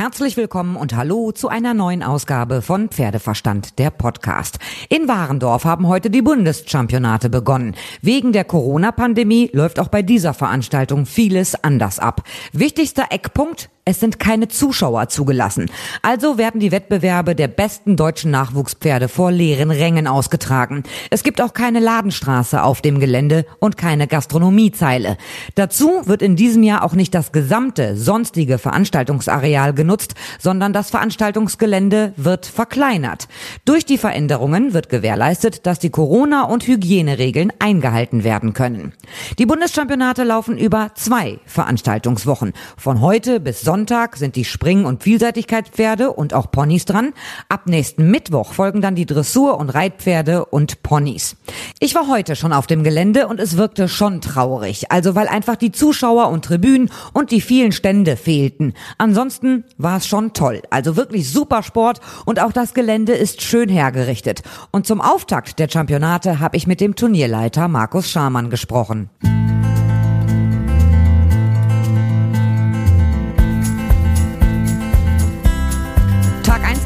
Herzlich willkommen und hallo zu einer neuen Ausgabe von Pferdeverstand, der Podcast. In Warendorf haben heute die Bundeschampionate begonnen. Wegen der Corona-Pandemie läuft auch bei dieser Veranstaltung vieles anders ab. Wichtigster Eckpunkt, es sind keine Zuschauer zugelassen. Also werden die Wettbewerbe der besten deutschen Nachwuchspferde vor leeren Rängen ausgetragen. Es gibt auch keine Ladenstraße auf dem Gelände und keine Gastronomiezeile. Dazu wird in diesem Jahr auch nicht das gesamte sonstige Veranstaltungsareal genutzt, sondern das Veranstaltungsgelände wird verkleinert. Durch die Veränderungen wird gewährleistet, dass die Corona- und Hygieneregeln eingehalten werden können. Die Bundeschampionate laufen über zwei Veranstaltungswochen. Von heute bis Sonntag sind die Spring- und Vielseitigkeitspferde und auch Ponys dran. Ab nächsten Mittwoch folgen dann die Dressur- und Reitpferde und Ponys. Ich war heute schon auf dem Gelände und es wirkte schon traurig. Also weil einfach die Zuschauer und Tribünen und die vielen Stände fehlten. Ansonsten war es schon toll. Also wirklich super Sport und auch das Gelände ist schön hergerichtet. Und zum Auftakt der Championate habe ich mit dem Turnierleiter Markus Schamann gesprochen.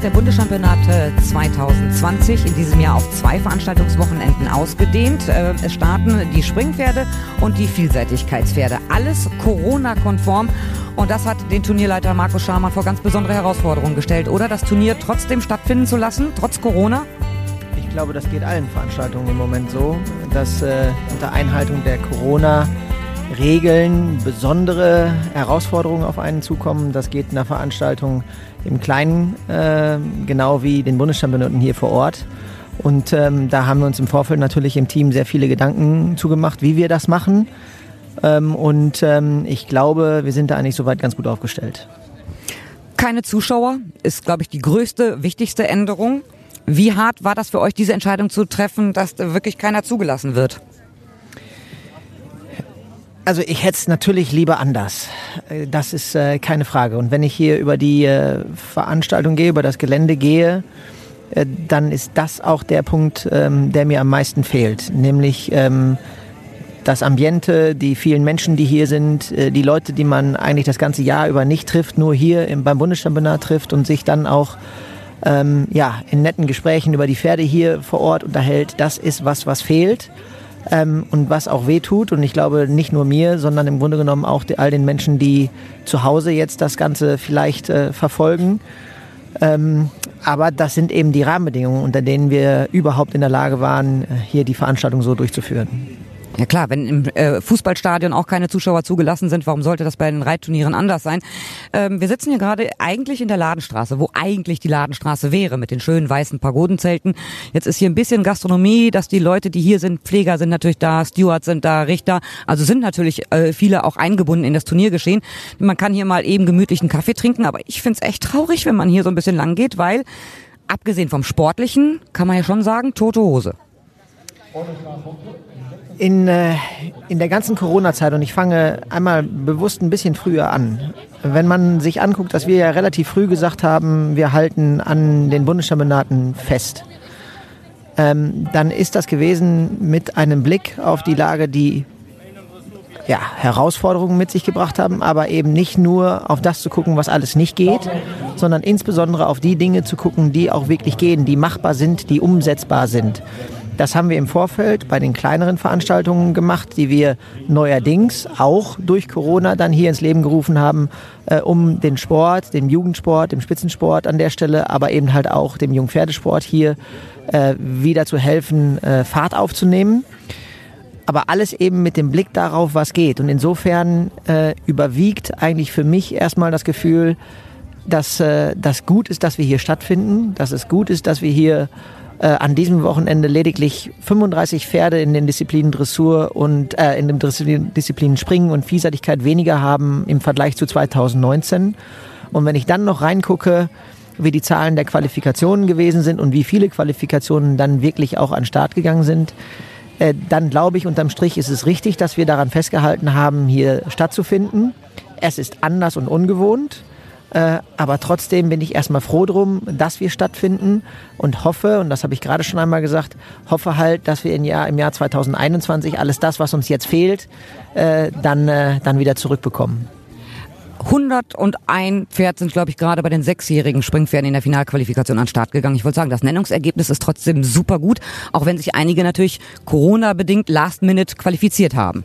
Der Bundeschampionate 2020 in diesem Jahr auf zwei Veranstaltungswochenenden ausgedehnt. Äh, es starten die Springpferde und die Vielseitigkeitspferde. Alles Corona-konform. Und das hat den Turnierleiter Markus Schamann vor ganz besondere Herausforderungen gestellt, oder? Das Turnier trotzdem stattfinden zu lassen, trotz Corona? Ich glaube, das geht allen Veranstaltungen im Moment so, dass äh, unter Einhaltung der Corona- Regeln, besondere Herausforderungen auf einen zukommen. Das geht in der Veranstaltung im Kleinen, äh, genau wie den Bundeschampionaten hier vor Ort. Und ähm, da haben wir uns im Vorfeld natürlich im Team sehr viele Gedanken zugemacht, wie wir das machen. Ähm, und ähm, ich glaube, wir sind da eigentlich soweit ganz gut aufgestellt. Keine Zuschauer ist, glaube ich, die größte, wichtigste Änderung. Wie hart war das für euch, diese Entscheidung zu treffen, dass wirklich keiner zugelassen wird? Also ich hätte es natürlich lieber anders. Äh, das ist äh, keine Frage. Und wenn ich hier über die äh, Veranstaltung gehe, über das Gelände gehe, äh, dann ist das auch der Punkt, ähm, der mir am meisten fehlt. Nämlich ähm, das Ambiente, die vielen Menschen, die hier sind, äh, die Leute, die man eigentlich das ganze Jahr über nicht trifft, nur hier im, beim Bundeschampionat trifft und sich dann auch ähm, ja, in netten Gesprächen über die Pferde hier vor Ort unterhält. Das ist was, was fehlt ähm, und was auch weh tut. Und ich glaube, nicht nur mir, sondern im Grunde genommen auch all den Menschen, die zu Hause jetzt das Ganze vielleicht äh, verfolgen. Ähm, aber das sind eben die Rahmenbedingungen, unter denen wir überhaupt in der Lage waren, hier die Veranstaltung so durchzuführen. Ja klar, wenn im äh, Fußballstadion auch keine Zuschauer zugelassen sind, warum sollte das bei den Reitturnieren anders sein? Ähm, wir sitzen hier gerade eigentlich in der Ladenstraße, wo eigentlich die Ladenstraße wäre, mit den schönen weißen Pagodenzelten. Jetzt ist hier ein bisschen Gastronomie, dass die Leute, die hier sind, Pfleger sind natürlich da, Stewards sind da, Richter, also sind natürlich äh, viele auch eingebunden in das Turniergeschehen. Man kann hier mal eben gemütlichen Kaffee trinken, aber ich find's echt traurig, wenn man hier so ein bisschen lang geht, weil abgesehen vom Sportlichen kann man ja schon sagen, tote Hose in, äh, in der ganzen Corona-Zeit, und ich fange einmal bewusst ein bisschen früher an, wenn man sich anguckt, dass wir ja relativ früh gesagt haben, wir halten an den Bundeschampionaten fest, ähm, dann ist das gewesen mit einem Blick auf die Lage, die ja, Herausforderungen mit sich gebracht haben, aber eben nicht nur auf das zu gucken, was alles nicht geht, sondern insbesondere auf die Dinge zu gucken, die auch wirklich gehen, die machbar sind, die umsetzbar sind. Das haben wir im Vorfeld bei den kleineren Veranstaltungen gemacht, die wir neuerdings auch durch Corona dann hier ins Leben gerufen haben, äh, um den Sport, den Jugendsport, dem Spitzensport an der Stelle, aber eben halt auch dem Jungpferdesport hier äh, wieder zu helfen, äh, Fahrt aufzunehmen. Aber alles eben mit dem Blick darauf, was geht. Und insofern äh, überwiegt eigentlich für mich erstmal das Gefühl, dass äh, das gut ist, dass wir hier stattfinden, dass es gut ist, dass wir hier äh, an diesem Wochenende lediglich 35 Pferde in den Disziplinen Dressur und äh, in den Disziplinen Springen und Vielseitigkeit weniger haben im Vergleich zu 2019. Und wenn ich dann noch reingucke, wie die Zahlen der Qualifikationen gewesen sind und wie viele Qualifikationen dann wirklich auch an den Start gegangen sind, äh, dann glaube ich, unterm Strich ist es richtig, dass wir daran festgehalten haben, hier stattzufinden. Es ist anders und ungewohnt. Äh, aber trotzdem bin ich erstmal froh drum, dass wir stattfinden und hoffe, und das habe ich gerade schon einmal gesagt, hoffe halt, dass wir im Jahr, im Jahr 2021 alles das, was uns jetzt fehlt, äh, dann, äh, dann wieder zurückbekommen. 101 Pferd sind, glaube ich, gerade bei den sechsjährigen Springpferden in der Finalqualifikation an den Start gegangen. Ich wollte sagen, das Nennungsergebnis ist trotzdem super gut, auch wenn sich einige natürlich Corona-bedingt last minute qualifiziert haben.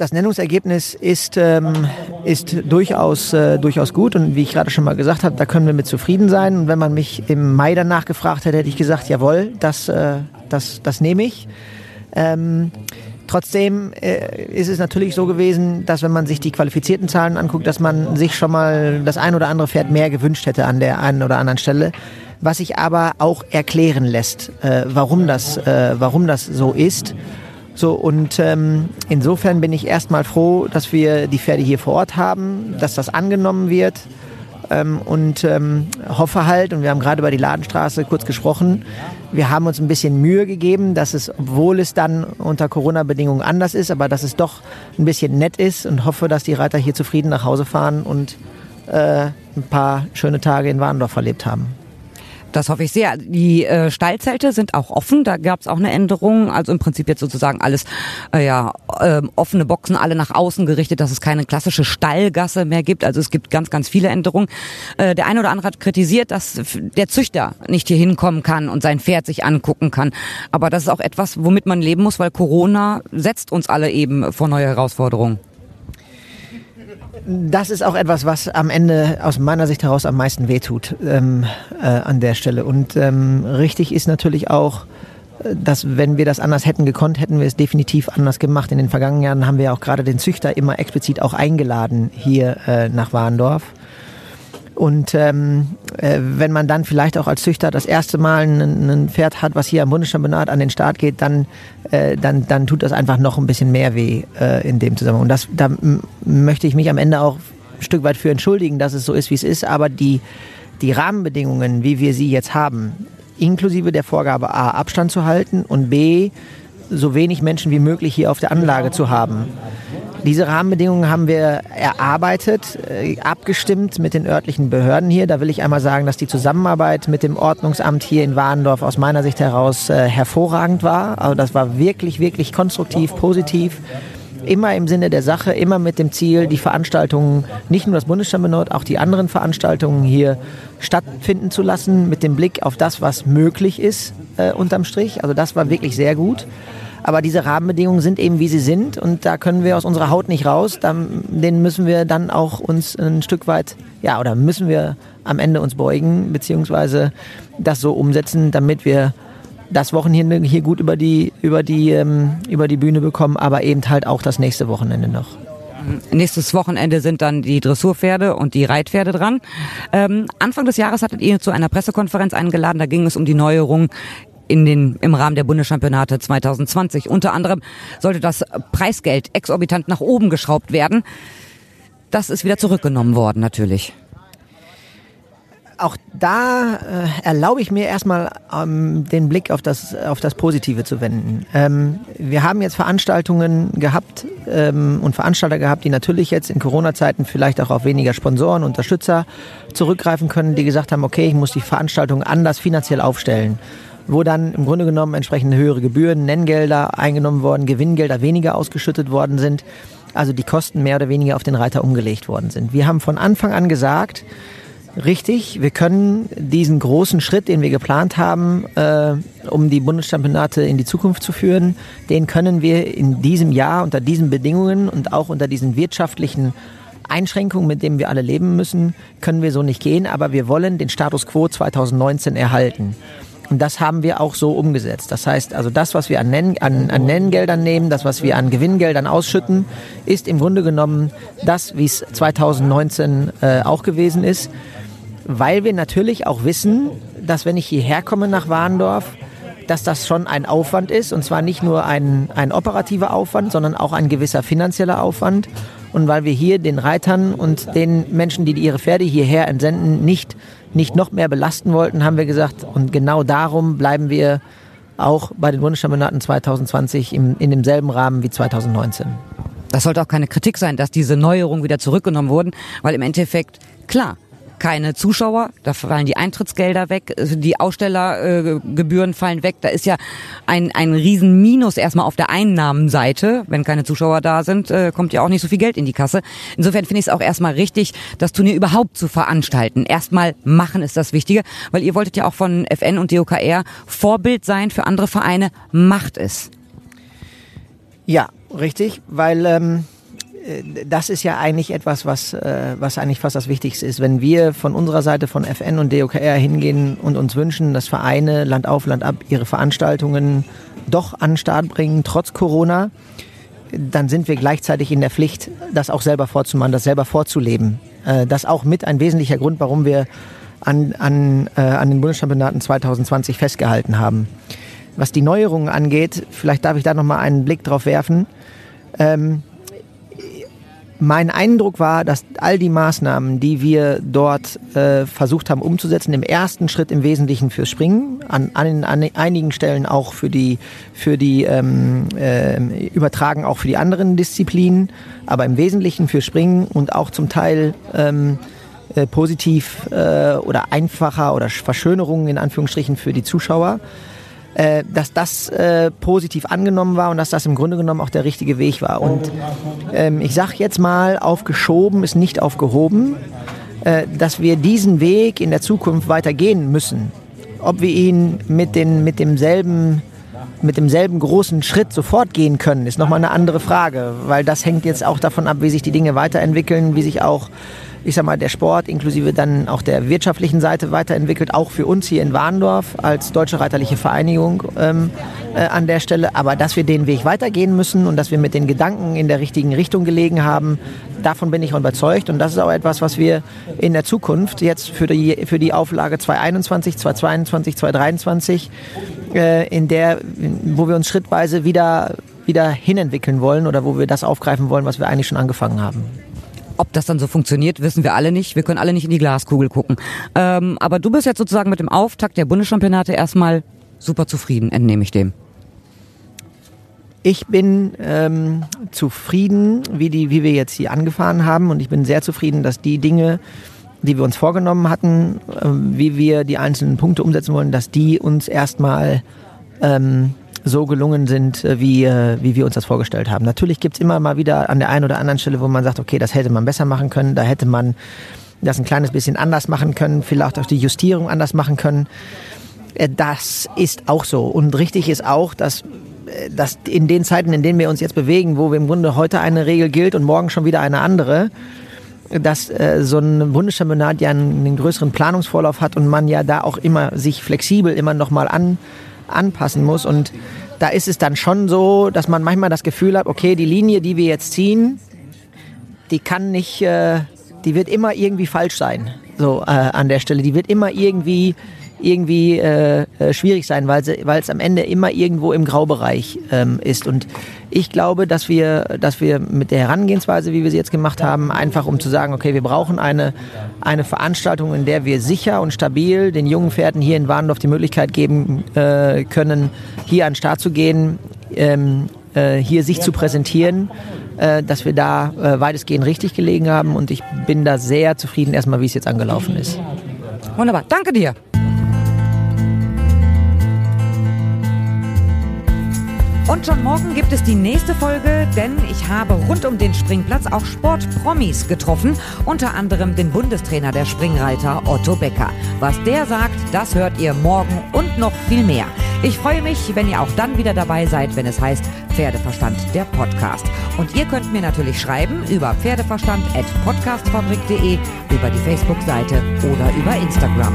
Das Nennungsergebnis ist, ähm, ist durchaus, äh, durchaus gut und wie ich gerade schon mal gesagt habe, da können wir mit zufrieden sein. Und wenn man mich im Mai danach gefragt hätte, hätte ich gesagt, jawohl, das, äh, das, das nehme ich. Ähm, Trotzdem äh, ist es natürlich so gewesen, dass wenn man sich die qualifizierten Zahlen anguckt, dass man sich schon mal das ein oder andere Pferd mehr gewünscht hätte an der einen oder anderen Stelle. Was sich aber auch erklären lässt, äh, warum, das, äh, warum das so ist. So, und ähm, insofern bin ich erstmal froh, dass wir die Pferde hier vor Ort haben, dass das angenommen wird ähm, und ähm, hoffe halt, und wir haben gerade über die Ladenstraße kurz gesprochen, wir haben uns ein bisschen Mühe gegeben, dass es, obwohl es dann unter Corona-Bedingungen anders ist, aber dass es doch ein bisschen nett ist und hoffe, dass die Reiter hier zufrieden nach Hause fahren und äh, ein paar schöne Tage in Warndorf verlebt haben. Das hoffe ich sehr. Die äh, Stallzelte sind auch offen. Da gab es auch eine Änderung. Also im Prinzip jetzt sozusagen alles, äh, ja, äh, offene Boxen, alle nach außen gerichtet, dass es keine klassische Stallgasse mehr gibt. Also es gibt ganz, ganz viele Änderungen. Äh, der eine oder andere hat kritisiert, dass der Züchter nicht hier hinkommen kann und sein Pferd sich angucken kann. Aber das ist auch etwas, womit man leben muss, weil Corona setzt uns alle eben vor neue Herausforderungen das ist auch etwas, was am Ende aus meiner Sicht heraus am meisten wehtut ähm, äh, an der Stelle. Und ähm, richtig ist natürlich auch, äh, dass wenn wir das anders hätten gekonnt, hätten wir es definitiv anders gemacht. In den vergangenen Jahren haben wir auch gerade den Züchter immer explizit auch eingeladen hier äh, nach Warndorf. Und ähm, äh, wenn man dann vielleicht auch als Züchter das erste Mal ein, Pferd hat, was hier am Bundeschampionat an den Start geht, dann, äh, dann, dann tut das einfach noch ein bisschen mehr weh äh, in dem Zusammenhang. Und das, da möchte ich mich am Ende auch ein Stück weit für entschuldigen, dass es so ist, wie es ist. Aber die, die Rahmenbedingungen, wie wir sie jetzt haben, inklusive der Vorgabe A, Abstand zu halten und B, so wenig Menschen wie möglich hier auf der Anlage zu haben diese Rahmenbedingungen haben wir erarbeitet, äh, abgestimmt mit den örtlichen Behörden hier. Da will ich einmal sagen, dass die Zusammenarbeit mit dem Ordnungsamt hier in Warendorf aus meiner Sicht heraus äh, hervorragend war. Also das war wirklich, wirklich konstruktiv, positiv. Immer im Sinne der Sache, immer mit dem Ziel, die Veranstaltungen, nicht nur das Bundesstammbenot, auch die anderen Veranstaltungen hier stattfinden zu lassen, mit dem Blick auf das, was möglich ist äh, unterm Strich. Also das war wirklich sehr gut. Aber diese Rahmenbedingungen sind eben wie sie sind und da können wir aus unserer Haut nicht raus. Den müssen wir dann auch uns ein Stück weit, ja, oder müssen wir am Ende uns beugen, beziehungsweise das so umsetzen, damit wir das Wochenende hier gut über die, über die, ähm, über die Bühne bekommen, aber eben halt auch das nächste Wochenende noch. Nächstes Wochenende sind dann die Dressurpferde und die Reitpferde dran. Ähm, Anfang des Jahres hattet ihr zu einer Pressekonferenz eingeladen. Da ging es um die Neuerung in den, im Rahmen der Bundeschampionate 2020. Unter anderem sollte das Preisgeld exorbitant nach oben geschraubt werden. Das ist wieder zurückgenommen worden, natürlich auch da äh, erlaube ich mir erstmal ähm, den Blick auf das, auf das Positive zu wenden. Ähm, wir haben jetzt Veranstaltungen gehabt ähm, und Veranstalter gehabt, die natürlich jetzt in Corona-Zeiten vielleicht auch auf weniger Sponsoren, Unterstützer zurückgreifen können, die gesagt haben, okay, ich muss die Veranstaltung anders finanziell aufstellen wo dann im Grunde genommen entsprechende höhere Gebühren, Nenngelder eingenommen worden, Gewinngelder weniger ausgeschüttet worden sind, also die Kosten mehr oder weniger auf den Reiter umgelegt worden sind. Wir haben von Anfang an gesagt, richtig, wir können diesen großen Schritt, den wir geplant haben, äh, um die Bundeschampionate in die Zukunft zu führen, den können wir in diesem Jahr unter diesen Bedingungen und auch unter diesen wirtschaftlichen Einschränkungen, mit denen wir alle leben müssen, können wir so nicht gehen, aber wir wollen den Status quo 2019 erhalten. Und das haben wir auch so umgesetzt. Das heißt, also das, was wir an, Nenn, an, an Nenngeldern nehmen, das, was wir an Gewinngeldern ausschütten, ist im Grunde genommen das, wie es 2019 äh, auch gewesen ist. Weil wir natürlich auch wissen, dass wenn ich hierher komme nach Warndorf, dass das schon ein Aufwand ist. Und zwar nicht nur ein, ein operativer Aufwand, sondern auch ein gewisser finanzieller Aufwand. Und weil wir hier den Reitern und den Menschen, die ihre Pferde hierher entsenden, nicht nicht noch mehr belasten wollten, haben wir gesagt, und genau darum bleiben wir auch bei den Bundeschampionaten 2020 im, in demselben Rahmen wie 2019. Das sollte auch keine Kritik sein, dass diese Neuerungen wieder zurückgenommen wurden, weil im Endeffekt, klar, keine Zuschauer, da fallen die Eintrittsgelder weg, also die Ausstellergebühren fallen weg. Da ist ja ein, ein riesen Minus erstmal auf der Einnahmenseite. Wenn keine Zuschauer da sind, äh, kommt ja auch nicht so viel Geld in die Kasse. Insofern finde ich es auch erstmal richtig, das Turnier überhaupt zu veranstalten. Erstmal machen ist das Wichtige, weil ihr wolltet ja auch von FN und DOKR Vorbild sein für andere Vereine. Macht es. Ja, richtig, weil ähm, äh, das ist ja eigentlich etwas, was, äh, was eigentlich fast das Wichtigste ist. Wenn wir von unserer Seite von FN und DOKR hingehen und uns wünschen, dass Vereine Land auf, Land ab ihre Veranstaltungen doch an den Start bringen, trotz Corona, dann sind wir gleichzeitig in der Pflicht, das auch selber vorzumachen, das selber vorzuleben. Äh, das auch mit ein wesentlicher Grund, warum wir an, an, äh, an den Bundeschampionaten 2020 festgehalten haben. Was die Neuerungen angeht, vielleicht darf ich da noch mal einen Blick drauf werfen. Ähm, mein Eindruck war, dass all die Maßnahmen, die wir dort äh, versucht haben umzusetzen, im ersten Schritt im Wesentlichen fürs Springen, an, an, an einigen Stellen auch für die, für die ähm, äh, übertragen auch für die anderen Disziplinen, aber im Wesentlichen für Springen und auch zum Teil ähm, äh, positiv äh, oder einfacher oder Verschönerungen in Anführungsstrichen für die Zuschauer äh, dass das äh, positiv angenommen war und dass das im Grunde genommen auch der richtige Weg war. Und ähm, ich sage jetzt mal, aufgeschoben ist nicht aufgehoben, äh, dass wir diesen Weg in der Zukunft weitergehen müssen. Ob wir ihn mit, den, mit demselben mit demselben großen Schritt sofort gehen können, ist nochmal eine andere Frage, weil das hängt jetzt auch davon ab, wie sich die Dinge weiterentwickeln, wie sich auch ich sag mal, der Sport inklusive dann auch der wirtschaftlichen Seite weiterentwickelt, auch für uns hier in Warndorf als Deutsche Reiterliche Vereinigung ähm, äh, an der Stelle. Aber dass wir den Weg weitergehen müssen und dass wir mit den Gedanken in der richtigen Richtung gelegen haben, davon bin ich überzeugt. Und das ist auch etwas, was wir in der Zukunft jetzt für die, für die Auflage 2021, 2022, 2023, äh, in der, wo wir uns schrittweise wieder wieder hinentwickeln wollen oder wo wir das aufgreifen wollen, was wir eigentlich schon angefangen haben. Ob das dann so funktioniert, wissen wir alle nicht. Wir können alle nicht in die Glaskugel gucken. Ähm, aber du bist jetzt sozusagen mit dem Auftakt der Bundeschampionate erstmal super zufrieden, entnehme ich dem. Ich bin ähm, zufrieden, wie, die, wie wir jetzt hier angefahren haben und ich bin sehr zufrieden, dass die Dinge, die wir uns vorgenommen hatten, äh, wie wir die einzelnen Punkte umsetzen wollen, dass die uns erstmal ähm, so gelungen sind, äh, wie, äh, wie wir uns das vorgestellt haben. Natürlich gibt's immer mal wieder an der einen oder anderen Stelle, wo man sagt, okay, das hätte man besser machen können, da hätte man das ein kleines bisschen anders machen können, vielleicht auch die Justierung anders machen können. Äh, das ist auch so. Und richtig ist auch, dass, dass in den Zeiten, in denen wir uns jetzt bewegen, wo im Grunde heute eine Regel gilt und morgen schon wieder eine andere, dass äh, so ein Bundeschampionat ja einen, einen, größeren Planungsvorlauf hat und man ja da auch immer sich flexibel immer nochmal an anpassen muss. Und da ist es dann schon so, dass man manchmal das Gefühl hat, okay, die Linie, die wir jetzt ziehen, die kann nicht, äh, die wird immer irgendwie falsch sein. So äh, an der Stelle. Die wird immer irgendwie irgendwie äh, äh, schwierig sein, weil, es am Ende immer irgendwo im Graubereich ähm, ist. Und ich glaube, dass wir, dass wir mit der Herangehensweise, wie wir sie jetzt gemacht haben, einfach um zu sagen, okay, wir brauchen eine, eine Veranstaltung, in der wir sicher und stabil den jungen Pferden hier in Warndorf die Möglichkeit geben äh, können, hier an den Start zu gehen, ähm, äh, hier sich zu präsentieren äh, dass wir da äh, weitestgehend richtig gelegen haben und ich bin da sehr zufrieden erstmal, wie es jetzt angelaufen ist. Wunderbar, danke dir. Und schon morgen gibt es die nächste Folge, denn ich habe rund um den Springplatz auch Sportpromis getroffen, unter anderem den Bundestrainer der Springreiter Otto Becker. Was der sagt, das hört ihr morgen und noch viel mehr. Ich freue mich, wenn ihr auch dann wieder dabei seid, wenn es heißt Pferdeverstand, der Podcast. Und ihr könnt mir natürlich schreiben über pferdeverstand.podcastfabrik.de, über die Facebook-Seite oder über Instagram.